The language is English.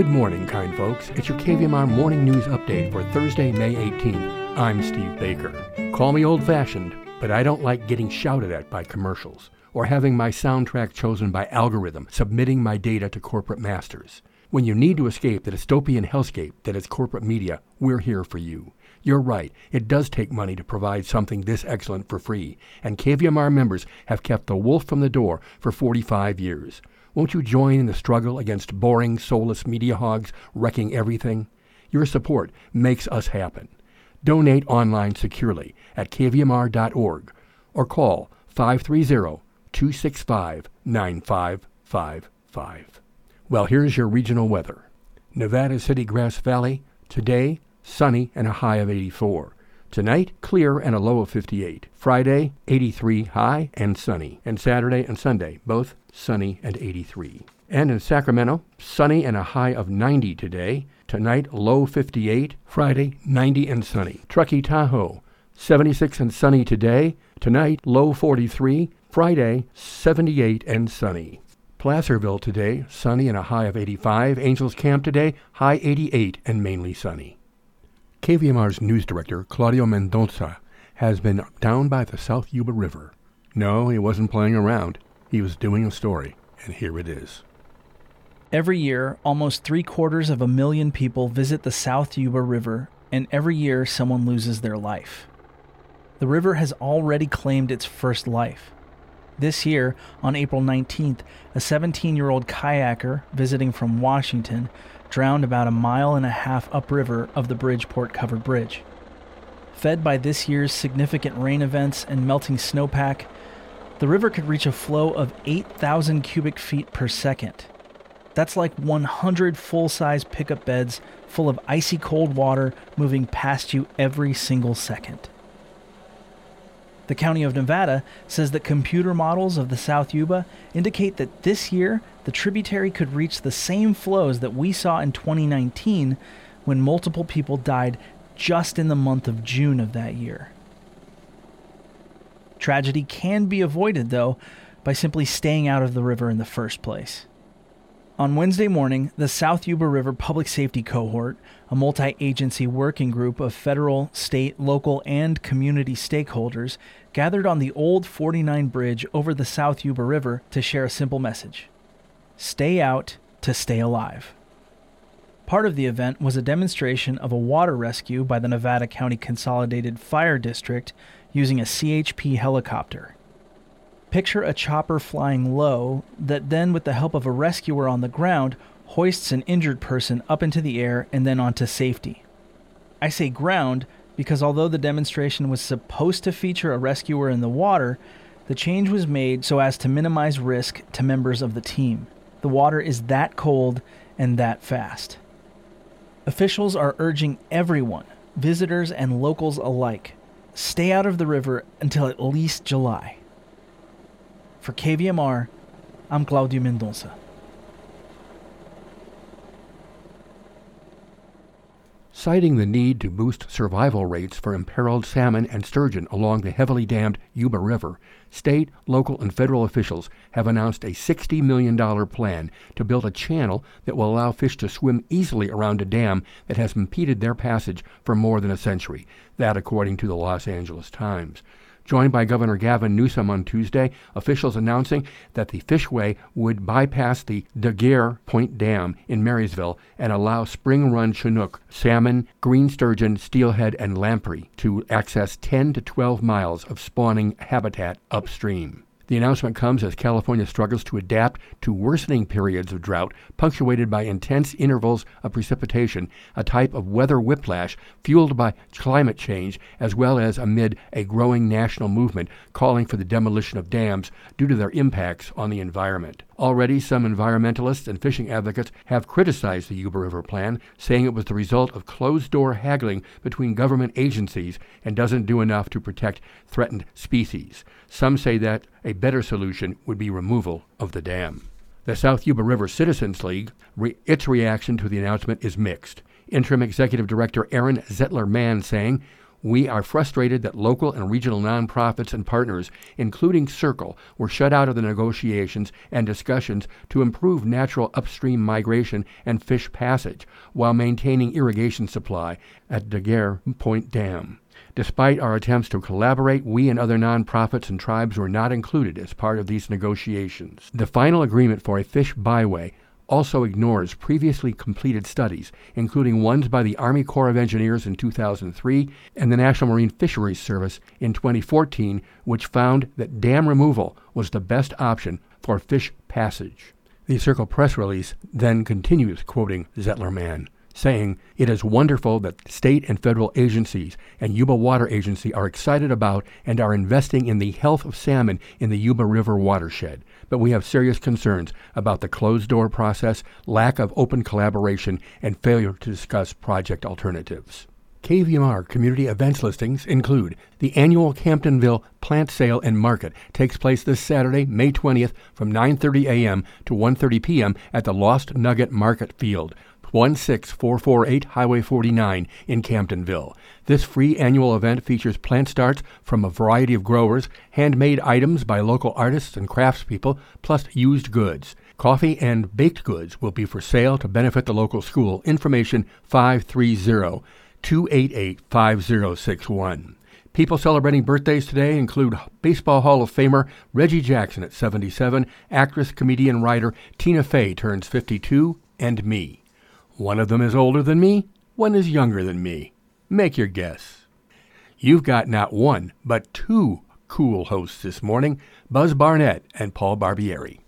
Good morning, kind folks. It's your KVMR morning news update for Thursday, May 18th. I'm Steve Baker. Call me old fashioned, but I don't like getting shouted at by commercials or having my soundtrack chosen by algorithm submitting my data to corporate masters. When you need to escape the dystopian hellscape that is corporate media, we're here for you. You're right, it does take money to provide something this excellent for free, and KVMR members have kept the wolf from the door for 45 years. Won't you join in the struggle against boring, soulless media hogs wrecking everything? Your support makes us happen. Donate online securely at kvmr.org or call 530 265 9555. Well, here's your regional weather Nevada City, Grass Valley, today, sunny and a high of 84. Tonight, clear and a low of 58. Friday, 83 high and sunny. And Saturday and Sunday, both sunny and 83. And in Sacramento, sunny and a high of 90 today. Tonight, low 58. Friday, 90 and sunny. Truckee, Tahoe, 76 and sunny today. Tonight, low 43. Friday, 78 and sunny. Placerville today, sunny and a high of 85. Angels Camp today, high 88 and mainly sunny. KVMR's news director, Claudio Mendonça, has been down by the South Yuba River. No, he wasn't playing around. He was doing a story, and here it is. Every year, almost three quarters of a million people visit the South Yuba River, and every year someone loses their life. The river has already claimed its first life. This year, on April 19th, a 17 year old kayaker visiting from Washington drowned about a mile and a half upriver of the Bridgeport covered bridge. Fed by this year's significant rain events and melting snowpack, the river could reach a flow of 8,000 cubic feet per second. That's like 100 full size pickup beds full of icy cold water moving past you every single second. The County of Nevada says that computer models of the South Yuba indicate that this year the tributary could reach the same flows that we saw in 2019 when multiple people died just in the month of June of that year. Tragedy can be avoided, though, by simply staying out of the river in the first place. On Wednesday morning, the South Yuba River Public Safety Cohort, a multi agency working group of federal, state, local, and community stakeholders, gathered on the old 49 bridge over the South Yuba River to share a simple message Stay out to stay alive. Part of the event was a demonstration of a water rescue by the Nevada County Consolidated Fire District using a CHP helicopter. Picture a chopper flying low that then, with the help of a rescuer on the ground, hoists an injured person up into the air and then onto safety. I say ground because although the demonstration was supposed to feature a rescuer in the water, the change was made so as to minimize risk to members of the team. The water is that cold and that fast. Officials are urging everyone, visitors and locals alike, stay out of the river until at least July. For KVMR, I'm Claudio Mendonça. Citing the need to boost survival rates for imperiled salmon and sturgeon along the heavily dammed Yuba River, state, local, and federal officials have announced a $60 million plan to build a channel that will allow fish to swim easily around a dam that has impeded their passage for more than a century. That, according to the Los Angeles Times joined by Governor Gavin Newsom on Tuesday, officials announcing that the Fishway would bypass the Daguerre Point Dam in Marysville and allow spring run Chinook, salmon, green sturgeon, steelhead, and lamprey to access 10 to 12 miles of spawning habitat upstream. The announcement comes as California struggles to adapt to worsening periods of drought punctuated by intense intervals of precipitation, a type of weather whiplash fueled by climate change, as well as amid a growing national movement calling for the demolition of dams due to their impacts on the environment. Already, some environmentalists and fishing advocates have criticized the Yuba River Plan, saying it was the result of closed door haggling between government agencies and doesn't do enough to protect threatened species. Some say that a better solution would be removal of the dam. The South Yuba River Citizens League, re- its reaction to the announcement is mixed. Interim Executive Director Aaron Zettler Mann saying, We are frustrated that local and regional nonprofits and partners, including SYRCL, were shut out of the negotiations and discussions to improve natural upstream migration and fish passage while maintaining irrigation supply at Daguerre Point Dam. Despite our attempts to collaborate, we and other nonprofits and tribes were not included as part of these negotiations. The final agreement for a fish byway also ignores previously completed studies, including ones by the Army Corps of Engineers in 2003 and the National Marine Fisheries Service in 2014, which found that dam removal was the best option for fish passage. The SYRCL press release then continues quoting Zettlerman saying, It is wonderful that state and federal agencies and Yuba Water Agency are excited about and are investing in the health of salmon in the Yuba River watershed. But we have serious concerns about the closed door process, lack of open collaboration, and failure to discuss project alternatives. KVMR community events listings include the annual Camptonville Plant Sale and Market takes place this Saturday, May 20th from 9:30 a.m. to 1:30 p.m. at the Lost Nugget Market Field. 16448 Highway 49 in Camptonville. This free annual event features plant starts from a variety of growers, handmade items by local artists and craftspeople, plus used goods. Coffee and baked goods will be for sale to benefit the local school. Information 530 288 5061. People celebrating birthdays today include Baseball Hall of Famer Reggie Jackson at 77, actress, comedian, writer Tina Fey turns 52, and me. One of them is older than me, one is younger than me. Make your guess. You've got not one, but two cool hosts this morning Buzz Barnett and Paul Barbieri.